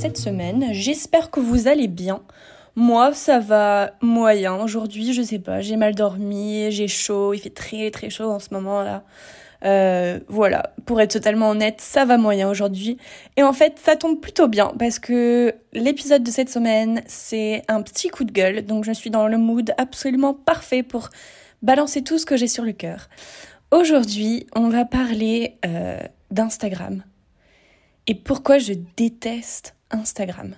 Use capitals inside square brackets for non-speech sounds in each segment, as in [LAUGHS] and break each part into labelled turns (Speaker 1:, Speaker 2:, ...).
Speaker 1: cette semaine. J'espère que vous allez bien. Moi, ça va moyen aujourd'hui, je sais pas, j'ai mal dormi, j'ai chaud, il fait très très chaud en ce moment là. Euh, voilà, pour être totalement honnête, ça va moyen aujourd'hui. Et en fait, ça tombe plutôt bien parce que l'épisode de cette semaine, c'est un petit coup de gueule. Donc je suis dans le mood absolument parfait pour balancer tout ce que j'ai sur le cœur. Aujourd'hui, on va parler euh, d'Instagram et pourquoi je déteste Instagram.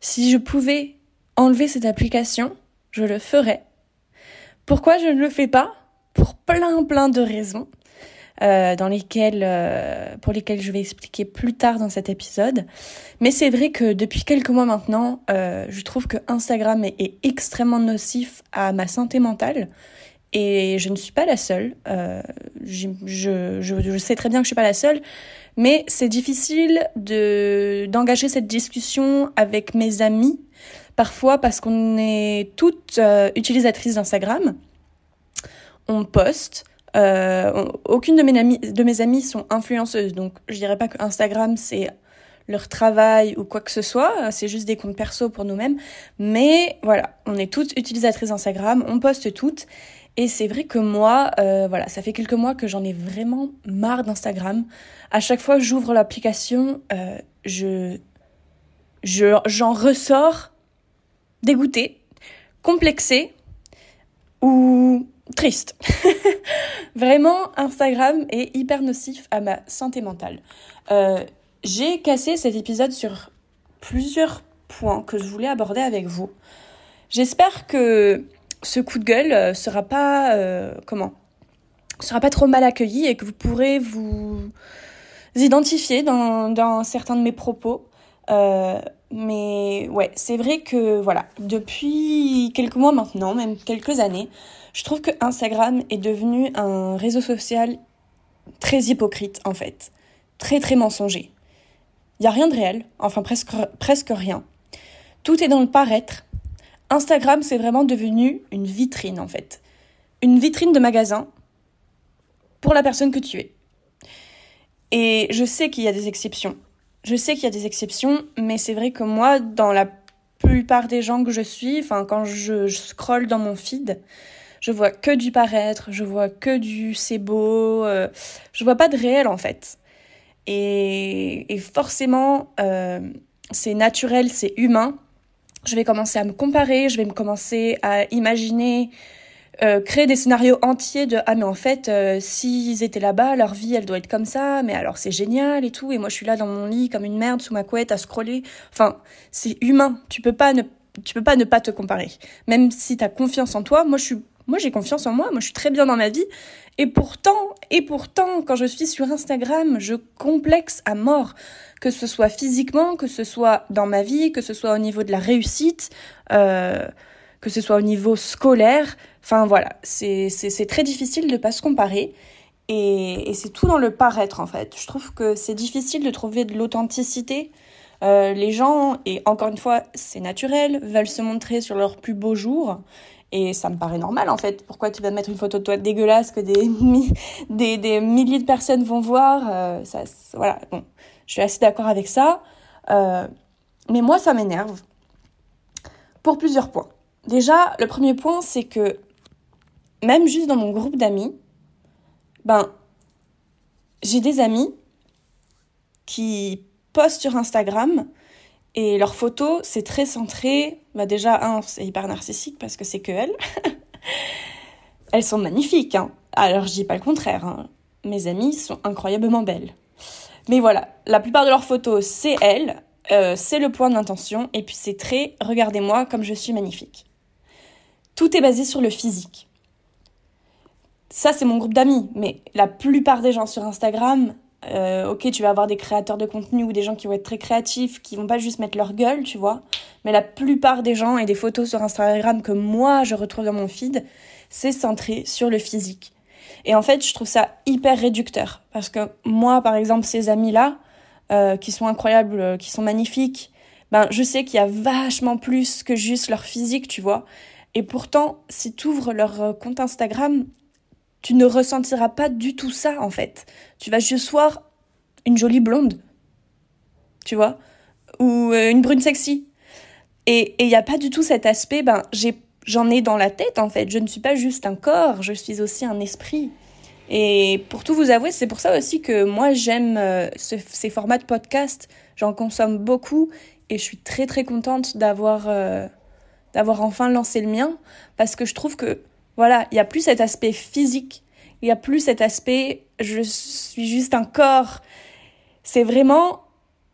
Speaker 1: Si je pouvais enlever cette application, je le ferais. Pourquoi je ne le fais pas? Pour plein plein de raisons. Euh, dans lesquelles, euh, pour lesquelles je vais expliquer plus tard dans cet épisode. Mais c'est vrai que depuis quelques mois maintenant, euh, je trouve que Instagram est, est, extrêmement nocif à ma santé mentale. Et je ne suis pas la seule. Euh, je, sais très bien que je suis pas la seule, mais c'est difficile de d'engager cette discussion avec mes amis parfois parce qu'on est toutes euh, utilisatrices d'Instagram. On poste. Euh, aucune de mes, amis, de mes amies sont influenceuses, donc je dirais pas que Instagram c'est leur travail ou quoi que ce soit, c'est juste des comptes perso pour nous-mêmes. Mais voilà, on est toutes utilisatrices d'Instagram, on poste toutes. Et c'est vrai que moi, euh, voilà, ça fait quelques mois que j'en ai vraiment marre d'Instagram. À chaque fois que j'ouvre l'application, euh, je, je, j'en ressors dégoûtée, complexée ou triste. [LAUGHS] vraiment, Instagram est hyper nocif à ma santé mentale. Euh, j'ai cassé cet épisode sur plusieurs points que je voulais aborder avec vous. J'espère que ce coup de gueule euh, sera pas euh, comment? Sera pas trop mal accueilli et que vous pourrez vous identifier dans, dans certains de mes propos. Euh, mais ouais, c'est vrai que voilà, depuis quelques mois maintenant, même quelques années, je trouve que Instagram est devenu un réseau social très hypocrite en fait, très très mensonger. Il y a rien de réel, enfin presque presque rien. Tout est dans le paraître Instagram, c'est vraiment devenu une vitrine en fait. Une vitrine de magasin pour la personne que tu es. Et je sais qu'il y a des exceptions. Je sais qu'il y a des exceptions, mais c'est vrai que moi, dans la plupart des gens que je suis, enfin quand je, scrolle dans mon feed, je vois que du paraître, je vois que du c'est beau, euh, je vois pas de réel en fait. Et, forcément, euh, c'est naturel, c'est humain, je vais commencer à me comparer, je vais me commencer à imaginer, euh, créer des scénarios entiers de ah mais en fait euh, s'ils étaient là-bas, leur vie elle doit être comme ça, mais alors c'est génial et tout, et moi je suis là dans mon lit comme une merde sous ma couette à scroller. Enfin c'est humain, tu peux pas ne tu peux pas ne pas te comparer. Même si tu as confiance en toi, moi je suis moi j'ai confiance en moi, moi je suis très bien dans ma vie et pourtant et pourtant quand je suis sur Instagram, je complexe à mort que ce soit physiquement, que ce soit dans ma vie, que ce soit au niveau de la réussite, euh, que ce soit au niveau scolaire. Enfin voilà, c'est très difficile de pas se comparer. Et, c'est tout dans le paraître en fait. Je trouve que c'est difficile de trouver de l'authenticité. Euh, les gens, et encore une fois, c'est naturel, veulent se montrer sur leur plus beau jour. Et ça me paraît normal en fait. Pourquoi tu vas mettre une photo de toi dégueulasse que des, [LAUGHS] des, des milliers de personnes vont voir euh, ça, Voilà, je suis assez d'accord avec ça. Euh, mais moi, ça m'énerve pour plusieurs points. Déjà, le premier point, c'est que même juste dans mon groupe d'amis, ben, j'ai des amis qui postent sur Instagram et leurs photos, c'est très centré. Bah déjà, un, c'est hyper narcissique parce que c'est que elles. [LAUGHS] elles sont magnifiques, hein. Alors, je dis pas le contraire. Hein. Mes amies sont incroyablement belles. Mais voilà, la plupart de leurs photos, c'est elles, euh, c'est le point d'intention, et puis c'est très regardez-moi comme je suis magnifique. Tout est basé sur le physique. Ça, c'est mon groupe d'amis, mais la plupart des gens sur Instagram, euh, ok, tu vas avoir des créateurs de contenu ou des gens qui vont être très créatifs, qui vont pas juste mettre leur gueule, tu vois, mais la plupart des gens et des photos sur Instagram que moi je retrouve dans mon feed, c'est centré sur le physique. Et en fait, je trouve ça hyper réducteur. Parce que moi, par exemple, ces amis-là, euh, qui sont incroyables, euh, qui sont magnifiques, ben, je sais qu'il y a vachement plus que juste leur physique, tu vois. Et pourtant, si tu ouvres leur euh, compte Instagram, tu ne ressentiras pas du tout ça, en fait. Tu vas juste voir une jolie blonde, tu vois, ou euh, une brune sexy. Et il n'y a pas du tout cet aspect, ben, j'en ai, dans la tête en fait. Je ne suis pas juste un corps, je suis aussi un esprit. Et pour tout vous avouer, c'est pour ça aussi que moi j'aime euh, ces formats de podcast. J'en consomme beaucoup et je suis très très contente d'avoir euh, d'avoir enfin lancé le mien parce que je trouve que voilà, il y a plus cet aspect physique, il y a plus cet aspect je suis juste un corps. C'est vraiment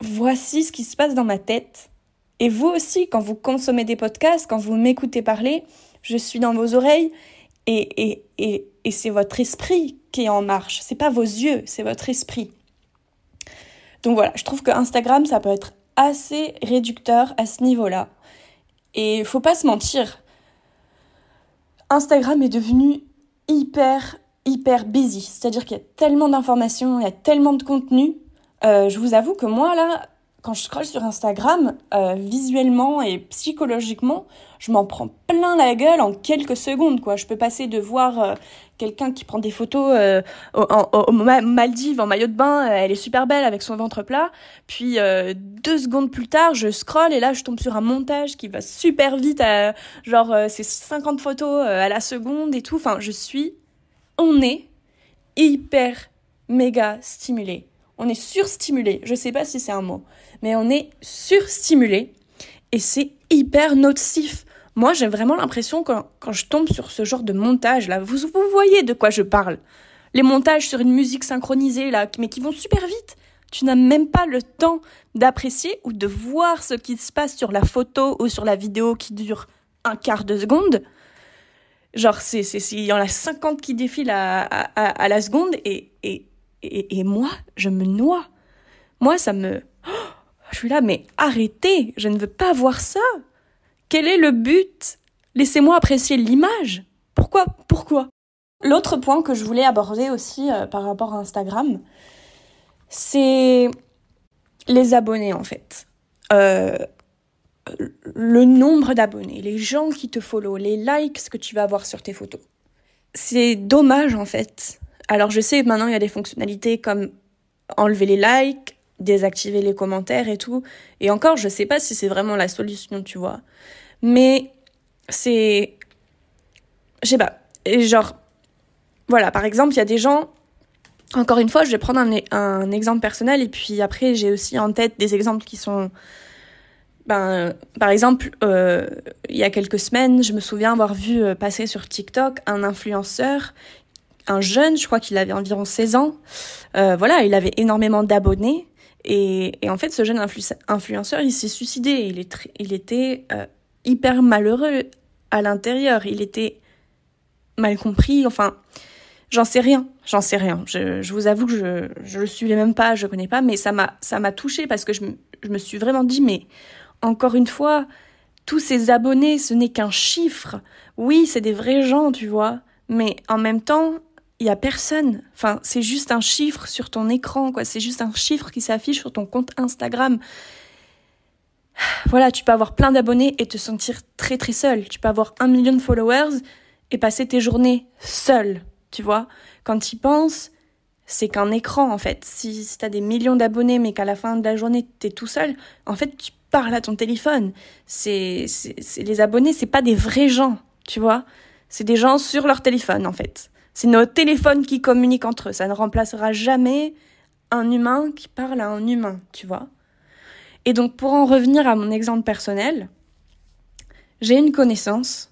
Speaker 1: voici ce qui se passe dans ma tête. Et vous aussi, quand vous consommez des podcasts, quand vous m'écoutez parler, je suis dans vos oreilles et, et, et, et c'est votre esprit qui est en marche. C'est pas vos yeux, c'est votre esprit. Donc voilà, je trouve que Instagram, ça peut être assez réducteur à ce niveau-là. Et faut pas se mentir, Instagram est devenu hyper, hyper busy. C'est-à-dire qu'il y a tellement d'informations, il y a tellement de contenu euh, je vous avoue que moi, là, quand je scrolle sur Instagram, euh, visuellement et psychologiquement, je m'en prends plein la gueule en quelques secondes, quoi. Je peux passer de voir euh, quelqu'un qui prend des photos au, Maldives en maillot de bain, elle est super belle avec son ventre plat, puis deux secondes plus tard, je scrolle et là, je tombe sur un montage qui va super vite, genre c'est 50 photos à la seconde et tout. Enfin, je suis, on est hyper méga stimulé on est surstimulé. Je sais pas si c'est un mot, mais on est surstimulé et c'est hyper nocif. Moi, j'ai vraiment l'impression quand, quand je tombe sur ce genre de montage là, vous, vous voyez de quoi je parle. Les montages sur une musique synchronisée là, mais qui vont super vite. Tu n'as même pas le temps d'apprécier ou de voir ce qui se passe sur la photo ou sur la vidéo qui dure un quart de seconde. Genre, il y en a 50 qui défilent à, à, à la seconde et, et, et, moi, je me noie. Moi, ça me... Oh, je suis là, mais arrêtez, je ne veux pas voir ça. Quel est le but? Laissez-moi apprécier l'image. Pourquoi? Pourquoi? L'autre point que je voulais aborder aussi euh, par rapport à Instagram, c'est les abonnés en fait. Euh, le nombre d'abonnés, les gens qui te follow, les likes que tu vas avoir sur tes photos. C'est dommage en fait alors je sais maintenant il y a des fonctionnalités comme enlever les likes, désactiver les commentaires et tout. Et encore, je sais pas si c'est vraiment la solution, tu vois. Mais c'est. Je sais pas. Et genre. Voilà, par exemple, il y a des gens. Encore une fois, je vais prendre un, exemple personnel et puis après, j'ai aussi en tête des exemples qui sont. Ben, par exemple, euh, il y a quelques semaines, je me souviens avoir vu euh, passer sur TikTok un influenceur un jeune, je crois qu'il avait environ 16 ans. Euh, voilà, il avait énormément d'abonnés. Et, en fait, ce jeune influenceur, il s'est suicidé. Il, était euh, hyper malheureux à l'intérieur. Il était mal compris. Enfin, j'en sais rien. J'en sais rien. Je, vous avoue que je, je le suivais même pas, je connais pas, mais ça m'a, ça m'a touché parce que je, je me suis vraiment dit, mais encore une fois, tous ces abonnés, ce n'est qu'un chiffre. Oui, c'est des vrais gens, tu vois. Mais en même temps, il y a personne. Enfin, c'est juste un chiffre sur ton écran, quoi. C'est juste un chiffre qui s'affiche sur ton compte Instagram. Voilà, tu peux avoir plein d'abonnés et te sentir très très seul. Tu peux avoir un million de followers et passer tes journées seul, tu vois. Quand tu penses, c'est qu'un écran en fait. Si, si t'as des millions d'abonnés mais qu'à la fin de la journée t'es tout seul, en fait tu parles à ton téléphone. C'est les abonnés, c'est pas des vrais gens, tu vois. C'est des gens sur leur téléphone en fait. C'est nos téléphones qui communiquent entre eux. Ça ne remplacera jamais un humain qui parle à un humain, tu vois. Et donc pour en revenir à mon exemple personnel, j'ai une connaissance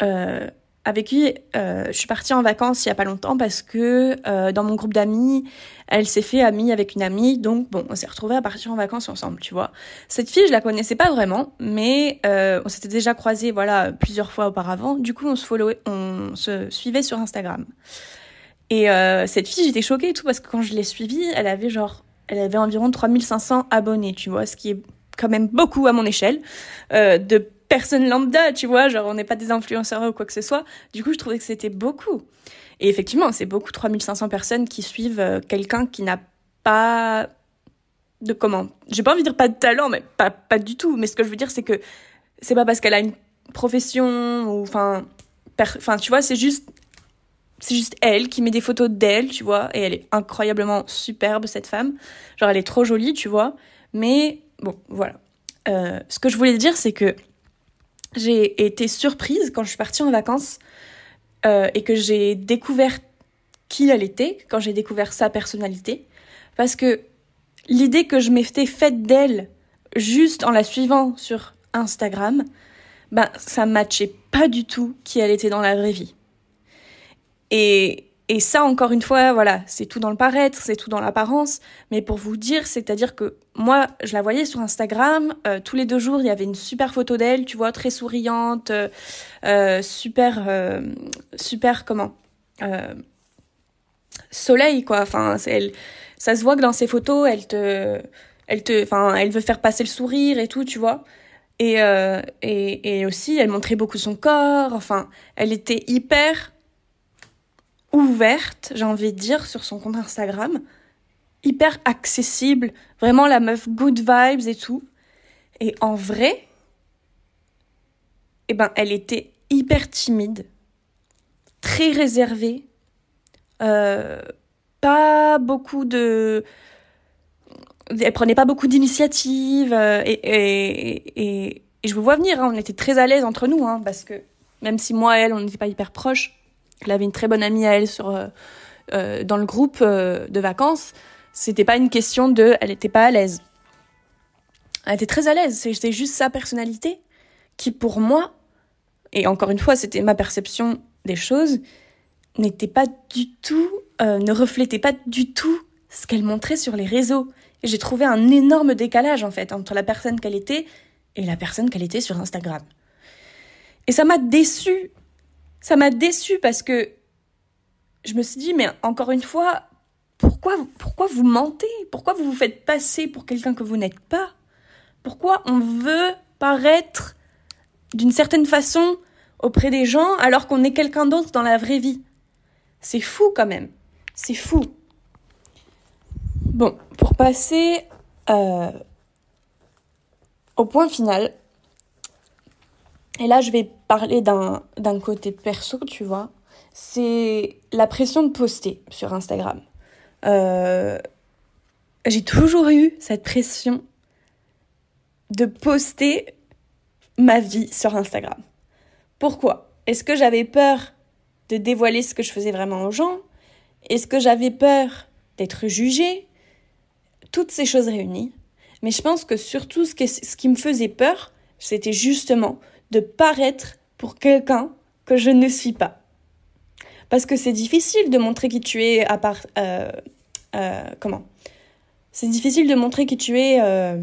Speaker 1: euh, avec qui euh, je suis partie en vacances il y a pas longtemps parce que euh, dans mon groupe d'amis, elle s'est fait amie avec une amie, donc bon, on s'est retrouvés à partir en vacances ensemble, tu vois. Cette fille, je la connaissais pas vraiment, mais euh, on s'était déjà croisés, voilà, plusieurs fois auparavant. Du coup, on se followait, on se suivait sur Instagram. Et cette fille, j'étais choquée et tout parce que quand je l'ai suivie, elle avait genre, elle avait environ 3500 abonnés, tu vois, ce qui est quand même beaucoup à mon échelle de personne lambda, tu vois, genre on n'est pas des influenceurs ou quoi que ce soit. Du coup, je trouvais que c'était beaucoup. Et effectivement, c'est beaucoup 3500 personnes qui suivent euh, quelqu'un qui n'a pas de comment J'ai pas envie de dire pas de talent, mais pas pas du tout, mais ce que je veux dire c'est que c'est pas parce qu'elle a une profession ou enfin enfin tu vois, c'est juste c'est juste elle qui met des photos d'elle, tu vois, et elle est incroyablement superbe cette femme. Genre elle est trop jolie, tu vois, Mais bon, voilà. Euh, ce que je voulais dire, c'est que j'ai été surprise quand je suis partie en vacances euh, et que j'ai découvert qui elle était, quand j'ai découvert sa personnalité. Parce que l'idée que je m'étais faite d'elle juste en la suivant sur Instagram, ben, ça matchait pas du tout qui elle était dans la vraie vie. Et, et ça, encore une fois, voilà, c'est tout dans le paraître, c'est tout dans l'apparence. Mais pour vous dire, c'est-à-dire que moi, je la voyais sur Instagram, euh, tous les deux jours, il y avait une super photo d'elle, tu vois, très souriante, euh, euh super, super, comment Soleil, quoi. Enfin, elle, ça se voit que dans ses photos, elle te, elle te, enfin, elle veut faire passer le sourire et tout, tu vois. Et, et, et aussi, elle montrait beaucoup son corps. Enfin, elle était hyper ouverte, j'ai envie de dire, sur son compte Instagram. Hyper accessible, vraiment la meuf good vibes et tout. Et en vrai, eh ben, elle était hyper timide, très réservée, euh, pas beaucoup de. Elle prenait pas beaucoup d'initiatives euh, et, je vous vois venir, hein, on était très à l'aise entre nous, hein, parce que même si moi et elle, on n'était pas hyper proches, elle avait une très bonne amie à elle sur, euh, euh, dans le groupe euh, de vacances. C'était pas une question de. Elle n'était pas à l'aise. Elle était très à l'aise. C'était juste sa personnalité qui, pour moi, et encore une fois, c'était ma perception des choses, n'était pas du tout. ne reflétait pas du tout ce qu'elle montrait sur les réseaux. J'ai trouvé un énorme décalage, en fait, entre la personne qu'elle était et la personne qu'elle était sur Instagram. Et ça m'a déçue ça m'a déçue parce que je me suis dit, mais encore une fois, pourquoi, pourquoi vous mentez? Pourquoi vous vous faites passer pour quelqu'un que vous n'êtes pas? Pourquoi on veut paraître d'une certaine façon auprès des gens alors qu'on est quelqu'un d'autre dans la vraie vie? C'est fou quand même. C'est fou. Bon, pour passer euh, au point final, et là, je vais parler d'un côté perso, tu vois. C'est la pression de poster sur Instagram. Euh, j'ai toujours eu cette pression de poster ma vie sur Instagram. Pourquoi? Est-ce que j'avais peur de dévoiler ce que je faisais vraiment aux gens? Est-ce que j'avais peur d'être jugée? Toutes ces choses réunies. Mais je pense que surtout ce ce qui me faisait peur, c'était justement de paraître pour quelqu'un que je ne suis pas. Parce que c'est difficile de montrer qui tu es à part... Euh, euh, comment? C'est difficile de montrer qui tu es euh,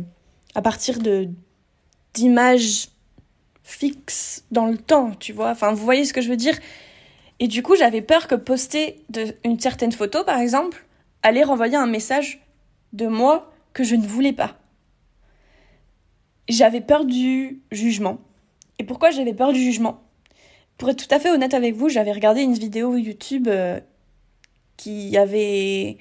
Speaker 1: à partir de d'images fixes dans le temps, tu vois? Enfin, vous voyez ce que je veux dire? Et du coup, j'avais peur que poster une certaine photo, par exemple, allait renvoyer un message de moi que je ne voulais pas. J'avais peur du jugement. Et pourquoi j'avais peur du jugement? Pour être tout à fait honnête avec vous, j'avais regardé une vidéo YouTube euh, qui avait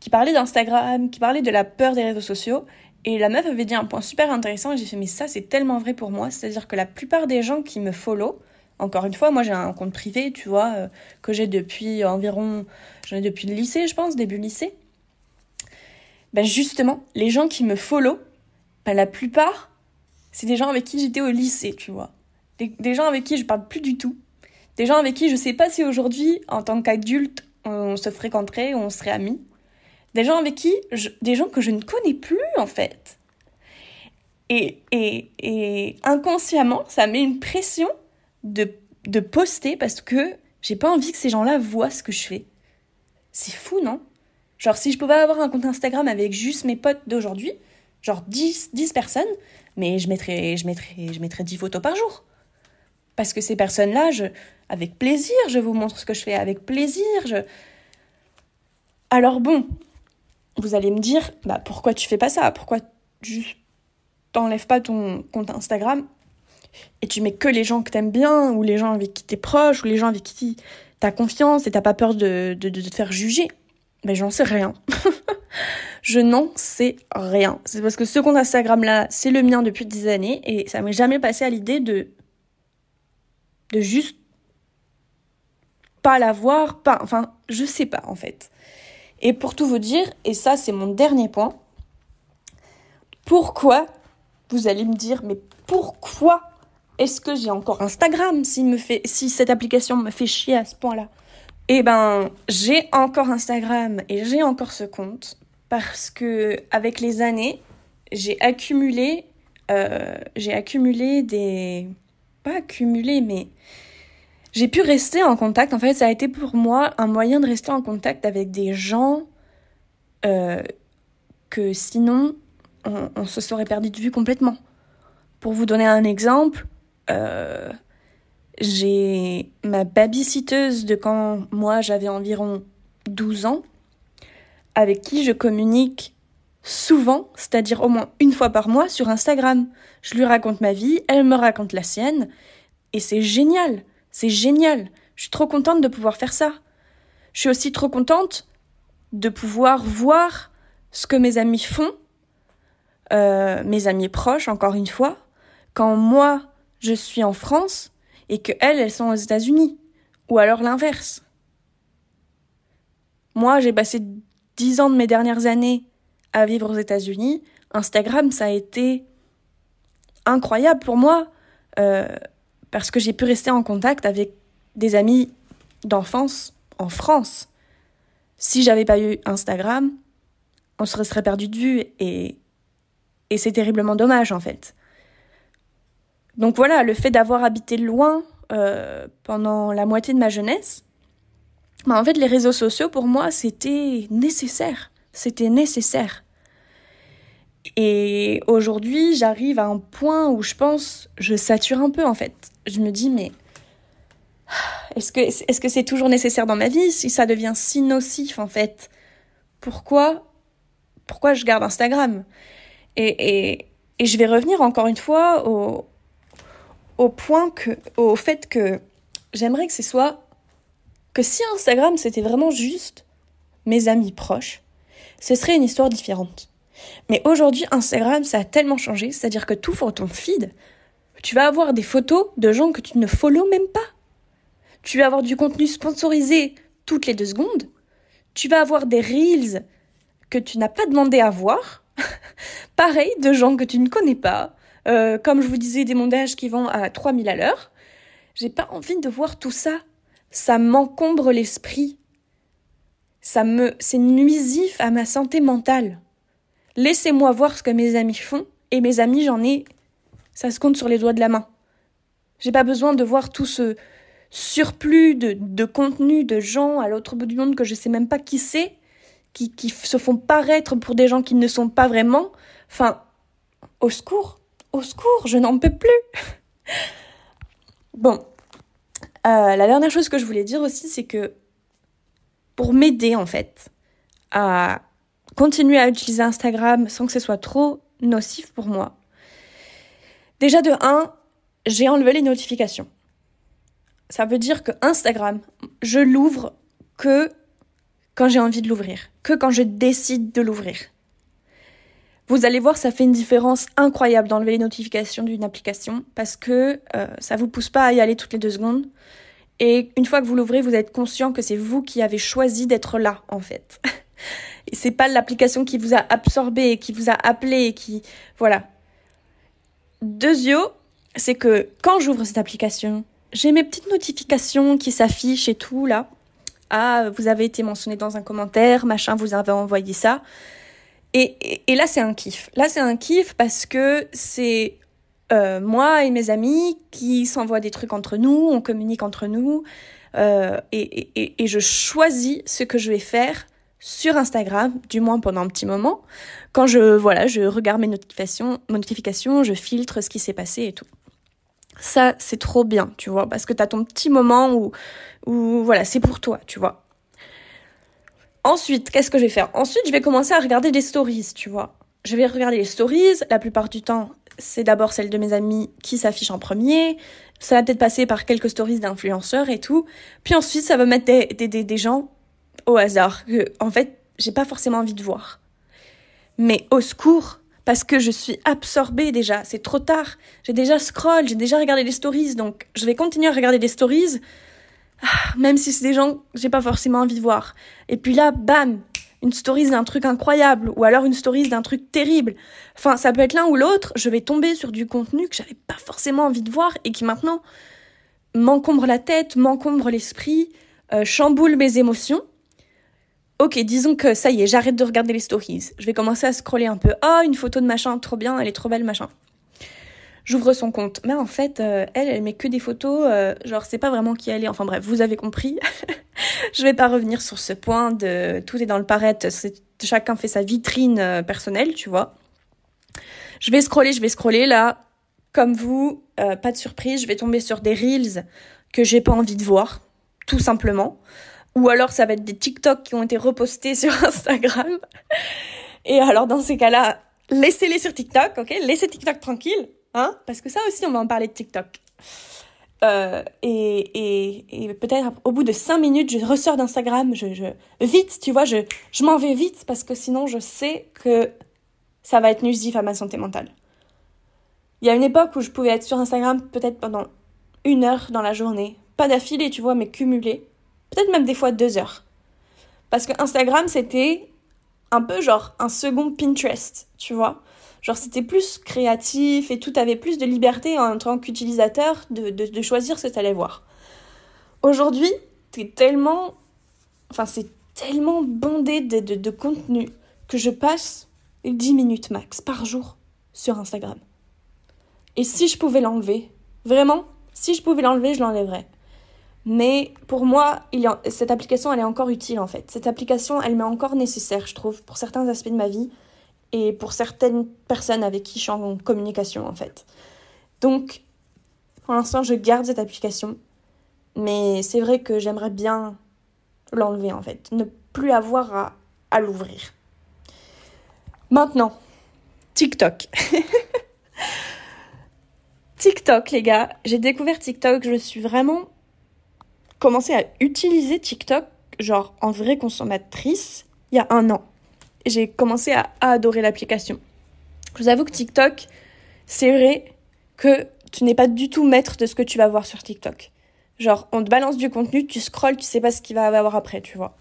Speaker 1: qui parlait d'Instagram, qui parlait de la peur des réseaux sociaux. Et la meuf avait dit un point super intéressant et j'ai fait mais ça c'est tellement vrai pour moi. C'est-à-dire que la plupart des gens qui me follow, encore une fois, moi j'ai un compte privé, tu vois, euh, que j'ai depuis environ, j'en ai depuis le lycée je pense, début lycée. Ben justement, les gens qui me follow, ben la plupart, c'est des gens avec qui j'étais au lycée, tu vois. Des, gens avec qui je parle plus du tout. Des gens avec qui je sais pas si aujourd'hui, en tant qu'adulte, on se fréquenterait on serait amis. Des gens avec qui, des gens que je ne connais plus, en fait. Et, et, et inconsciemment, ça met une pression de, de poster parce que j'ai pas envie que ces gens-là voient ce que je fais. C'est fou, non? Genre, si je pouvais avoir un compte Instagram avec juste mes potes d'aujourd'hui, genre 10, 10 personnes, mais je mettrais, je mettrais, je mettrais 10 photos par jour. Parce que ces personnes-là, avec plaisir, je vous montre ce que je fais avec plaisir. Alors bon, vous allez me dire, bah pourquoi tu fais pas ça? Pourquoi tu t'enlèves pas ton compte Instagram et tu mets que les gens que t'aimes bien, ou les gens avec qui t'es proche, ou les gens avec qui t'as confiance et t'as pas peur de, de te faire juger? Mais j'en sais rien. [LAUGHS] Je n'en sais rien. C'est parce que ce compte Instagram là, c'est le mien depuis des années et ça m'est jamais passé à l'idée de de juste pas l'avoir, pas enfin, je sais pas en fait. Et pour tout vous dire, et ça c'est mon dernier point, Pourquoi Vous allez me dire, mais pourquoi est-ce que j'ai encore Instagram si cette application me fait chier à ce point-là? Eh ben, j'ai encore Instagram et j'ai encore ce compte parce que avec les années, j'ai accumulé, euh, j'ai accumulé des, pas accumulé, mais j'ai pu rester en contact. En fait, ça a été pour moi un moyen de rester en contact avec des gens euh, que sinon on, se serait perdu de vue complètement. Pour vous donner un exemple, euh, j'ai ma babysitteuse de quand moi j'avais environ 12 ans, avec qui je communique souvent, c'est-à-dire au moins une fois par mois sur Instagram. Je lui raconte ma vie, elle me raconte la sienne, et c'est génial, c'est génial. Je suis trop contente de pouvoir faire ça. Je suis aussi trop contente de pouvoir voir ce que mes amis font, euh, mes amis proches, encore une fois, quand moi je suis en France et que elles, elles sont aux États-Unis, ou alors l'inverse. Moi, j'ai passé dix ans de mes dernières années à vivre aux États-Unis. Instagram, ça a été incroyable pour moi euh, parce que j'ai pu rester en contact avec des amis d'enfance en France. Si j'avais pas eu Instagram, on se serait perdu de vue et, et c'est terriblement dommage en fait. Donc voilà, le fait d'avoir habité loin euh, pendant la moitié de ma jeunesse, bah en fait les réseaux sociaux pour moi c'était nécessaire, c'était nécessaire. Et aujourd'hui j'arrive à un point où je pense, je sature un peu en fait. Je me dis mais est-ce que est-ce que c'est toujours nécessaire dans ma vie? Si ça devient si nocif en fait Pourquoi pourquoi je garde Instagram? Et, et, et je vais revenir encore une fois au, au point que, au fait que j'aimerais que ce soit que si Instagram c'était vraiment juste mes amis proches, ce serait une histoire différente. Mais aujourd'hui, Instagram, ça a tellement changé, c'est-à-dire que tout pour ton feed, tu vas avoir des photos de gens que tu ne follow même pas. Tu vas avoir du contenu sponsorisé toutes les deux secondes. Tu vas avoir des reels que tu n'as pas demandé à voir. [LAUGHS] Pareil, de gens que tu ne connais pas. Euh, comme je vous disais, des mondages qui vont à 3000 à l'heure. J'ai pas envie de voir tout ça. Ça m'encombre l'esprit. Ça me, c'est nuisif à ma santé mentale. Laissez-moi voir ce que mes amis font, et mes amis, j'en ai, ça se compte sur les doigts de la main. J'ai pas besoin de voir tout ce surplus de, de contenu de gens à l'autre bout du monde que je sais même pas qui c'est, qui, qui se font paraître pour des gens qui ne sont pas vraiment. Enfin, au secours. Au secours, je n'en peux plus. bon, euh, la dernière chose que je voulais dire aussi, c'est que pour m'aider en fait à continuer à utiliser Instagram sans que ce soit trop nocif pour moi, déjà de 1, j'ai enlevé les notifications. Ça veut dire que Instagram, je l'ouvre que quand j'ai envie de l'ouvrir, que quand je décide de l'ouvrir. Vous allez voir, ça fait une différence incroyable d'enlever les notifications d'une application parce que euh, ça vous pousse pas à y aller toutes les deux secondes. Et une fois que vous l'ouvrez, vous êtes conscient que c'est vous qui avez choisi d'être là, en fait. [LAUGHS] et c'est pas l'application qui vous a absorbé, qui vous a appelé, qui, voilà. Deuxièmement, c'est que quand j'ouvre cette application, j'ai mes petites notifications qui s'affichent et tout, là. Ah, vous avez été mentionné dans un commentaire, machin, vous avez envoyé ça. Et, là, c'est un kiff. Là, c'est un kiff parce que c'est euh, moi et mes amis qui s'envoient des trucs entre nous, on communique entre nous, euh, et, et, je choisis ce que je vais faire sur Instagram, du moins pendant un petit moment, quand je voilà, je regarde mes notifications, notifications, je filtre ce qui s'est passé et tout. Ça, c'est trop bien, tu vois, parce que tu as ton petit moment où, où voilà, c'est pour toi, tu vois. Ensuite, qu'est-ce que je vais faire? Ensuite, je vais commencer à regarder des stories, tu vois. Je vais regarder les stories. La plupart du temps, c'est d'abord celle de mes amis qui s'affiche en premier. Ça va peut-être passer par quelques stories d'influenceurs et tout. Puis ensuite, ça va mettre des, des, gens au hasard que, en fait, j'ai pas forcément envie de voir. Mais au secours, parce que je suis absorbée déjà. C'est trop tard. J'ai déjà scroll, j'ai déjà regardé les stories, donc je vais continuer à regarder les stories même si c'est des gens que j'ai pas forcément envie de voir. Et puis là, bam, une story d'un truc incroyable ou alors une story d'un truc terrible. Enfin, ça peut être l'un ou l'autre, je vais tomber sur du contenu que j'avais pas forcément envie de voir et qui maintenant m'encombre la tête, m'encombre l'esprit, euh, chamboule mes émotions. Ok, disons que ça y est, j'arrête de regarder les stories. Je vais commencer à scroller un peu. Ah, une photo de machin, trop bien, elle est trop belle, machin. J'ouvre son compte. Mais en fait, euh, elle, elle met que des photos, euh, genre c'est pas vraiment qui elle est. Enfin bref, vous avez compris. [LAUGHS] je vais pas revenir sur ce point de tout est dans le paraître, chacun fait sa vitrine euh, personnelle, tu vois. Je vais scroller, je vais scroller là, comme vous, pas de surprise, je vais tomber sur des reels que j'ai pas envie de voir, tout simplement. Ou alors ça va être des TikTok qui ont été repostés [LAUGHS] sur Instagram. Et alors dans ces cas-là, laissez-les sur TikTok, ok? Laissez TikTok tranquille Hein? Parce que ça aussi, on va en parler de TikTok. Euh, et, et, peut-être au bout de 5 minutes, je ressors d'Instagram, je, vite, tu vois, je, je m'en vais vite parce que sinon je sais que ça va être nusif à ma santé mentale. Il y a une époque où je pouvais être sur Instagram peut-être pendant une heure dans la journée. Pas d'affilée, tu vois, mais cumulée. Peut-être même des fois deux heures. Parce que Instagram, c'était un peu genre un second Pinterest, tu vois. Genre c'était plus créatif et tout avait plus de liberté en tant qu'utilisateur de, de, choisir ce que tu allais voir. Aujourd'hui, t'es tellement... Enfin c'est tellement bondé de, de, de contenu que je passe 10 minutes max par jour sur Instagram. Et si je pouvais l'enlever, vraiment, si je pouvais l'enlever, je l'enlèverais. Mais pour moi, cette application, elle est encore utile en fait. Cette application, elle m'est encore nécessaire, je trouve, pour certains aspects de ma vie et pour certaines personnes avec qui je suis en communication en fait. Donc, pour l'instant, je garde cette application, mais c'est vrai que j'aimerais bien l'enlever en fait, ne plus avoir à, l'ouvrir. Maintenant, TikTok. [LAUGHS] TikTok, les gars, j'ai découvert TikTok, je suis vraiment commencé à utiliser TikTok, genre en vraie consommatrice, il y a un an j'ai commencé à, adorer l'application. Je vous avoue que TikTok, c'est vrai que tu n'es pas du tout maître de ce que tu vas voir sur TikTok. Genre, on te balance du contenu, tu scrolles, tu sais pas ce qu'il va y avoir après, tu vois.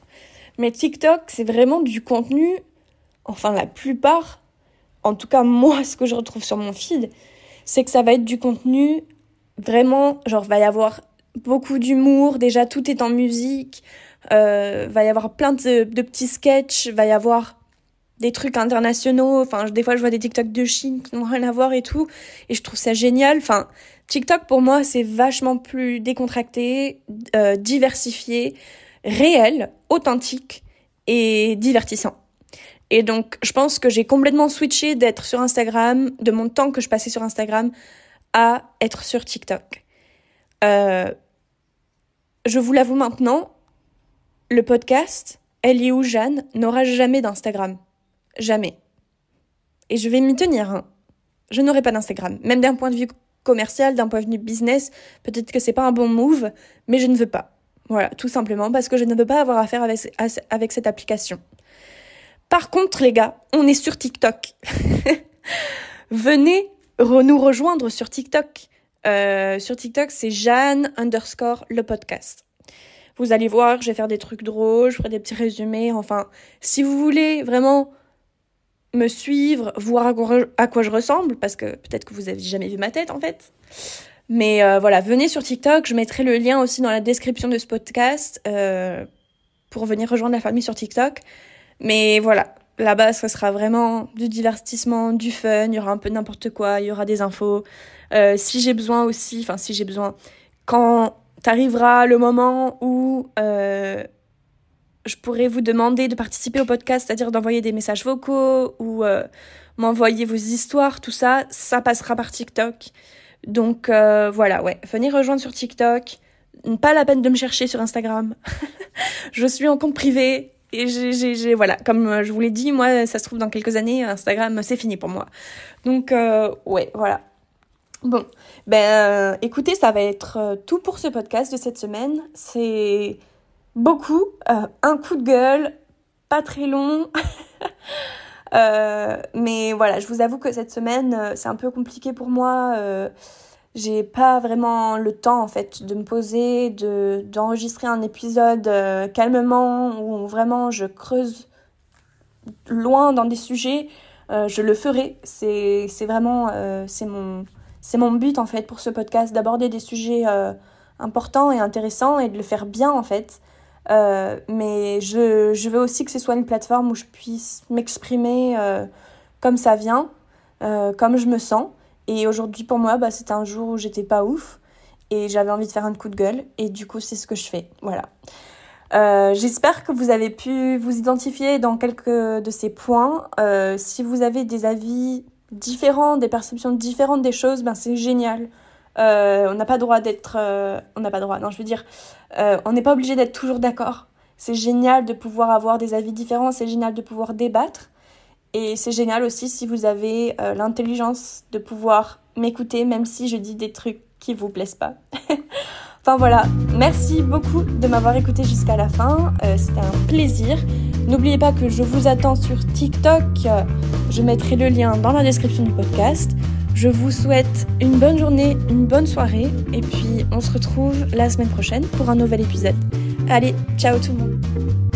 Speaker 1: Mais TikTok, c'est vraiment du contenu, enfin la plupart, en tout cas moi, [LAUGHS] ce que je retrouve sur mon feed, c'est que ça va être du contenu vraiment, genre, va y avoir beaucoup d'humour, déjà tout est en musique, euh, va y avoir plein de, de petits sketchs, va y avoir des trucs internationaux. Enfin, des fois, je vois des TikTok de Chine qui n'ont rien à voir et tout. Et je trouve ça génial. Enfin, TikTok, pour moi, c'est vachement plus décontracté, euh, diversifié, réel, authentique et divertissant. Et donc, je pense que j'ai complètement switché d'être sur Instagram, de mon temps que je passais sur Instagram, à être sur TikTok. Euh, je vous l'avoue maintenant, le podcast, Ellie ou Jeanne, n'aura jamais d'Instagram. Jamais. Et je vais m'y tenir. Hein. Je n'aurai pas d'Instagram. Même d'un point de vue commercial, d'un point de vue business, peut-être que c'est pas un bon move, mais je ne veux pas. Voilà, tout simplement parce que je ne veux pas avoir affaire avec, avec cette application. Par contre, les gars, on est sur TikTok. [LAUGHS] Venez nous rejoindre sur TikTok. Euh, sur TikTok, c'est Jeanne underscore le podcast. Vous allez voir, je vais faire des trucs drôles, je ferai des petits résumés. Enfin, si vous voulez vraiment me suivre, voir à quoi, je ressemble, parce que peut-être que vous avez jamais vu ma tête en fait. Mais euh, voilà, venez sur TikTok, je mettrai le lien aussi dans la description de ce podcast euh, pour venir rejoindre la famille sur TikTok. Mais voilà, là-bas, ce sera vraiment du divertissement, du fun, il y aura un peu n'importe quoi, il y aura des infos. Euh, si j'ai besoin aussi, enfin si j'ai besoin, quand t'arrivera le moment où je pourrais vous demander de participer au podcast, c'est-à-dire d'envoyer des messages vocaux ou euh, m'envoyer vos histoires, tout ça, ça passera par TikTok. Donc euh, voilà, ouais, venez rejoindre sur TikTok. Pas la peine de me chercher sur Instagram. [LAUGHS] je suis en compte privé et j'ai, voilà, comme je vous l'ai dit, moi, ça se trouve dans quelques années, Instagram, c'est fini pour moi. Donc euh, ouais, voilà. Bon, ben écoutez, ça va être tout pour ce podcast de cette semaine. C'est beaucoup. Euh, un coup de gueule, pas très long. [LAUGHS] Euh, mais voilà, je vous avoue que cette semaine, euh, c'est un peu compliqué pour moi. j'ai pas vraiment le temps en fait de me poser, de d'enregistrer un épisode calmement où vraiment je creuse loin dans des sujets, je le ferai. C'est vraiment mon but en fait pour ce podcast, d'aborder des sujets importants et intéressants et de le faire bien en fait. Mais je, veux aussi que ce soit une plateforme où je puisse m'exprimer comme ça vient, comme je me sens. Et aujourd'hui, pour moi, bah, un jour où j'étais pas ouf et j'avais envie de faire un coup de gueule. Et du coup, c'est ce que je fais. Voilà. Euh, j'espère que vous avez pu vous identifier dans quelques de ces points. Euh, si vous avez des avis différents, des perceptions différentes des choses, ben c'est génial. Euh, on n'a pas droit d'être, on n'a pas droit. Non, je veux dire, on n'est pas obligé d'être toujours d'accord. C'est génial de pouvoir avoir des avis différents. C'est génial de pouvoir débattre. Et c'est génial aussi si vous avez euh, l'intelligence de pouvoir m'écouter, même si je dis des trucs qui vous plaisent pas. [LAUGHS] enfin voilà, merci beaucoup de m'avoir écouté jusqu'à la fin. Euh, C'était un plaisir. N'oubliez pas que je vous attends sur TikTok. Je mettrai le lien dans la description du podcast. Je vous souhaite une bonne journée, une bonne soirée, et puis on se retrouve la semaine prochaine pour un nouvel épisode. Allez, ciao tout le monde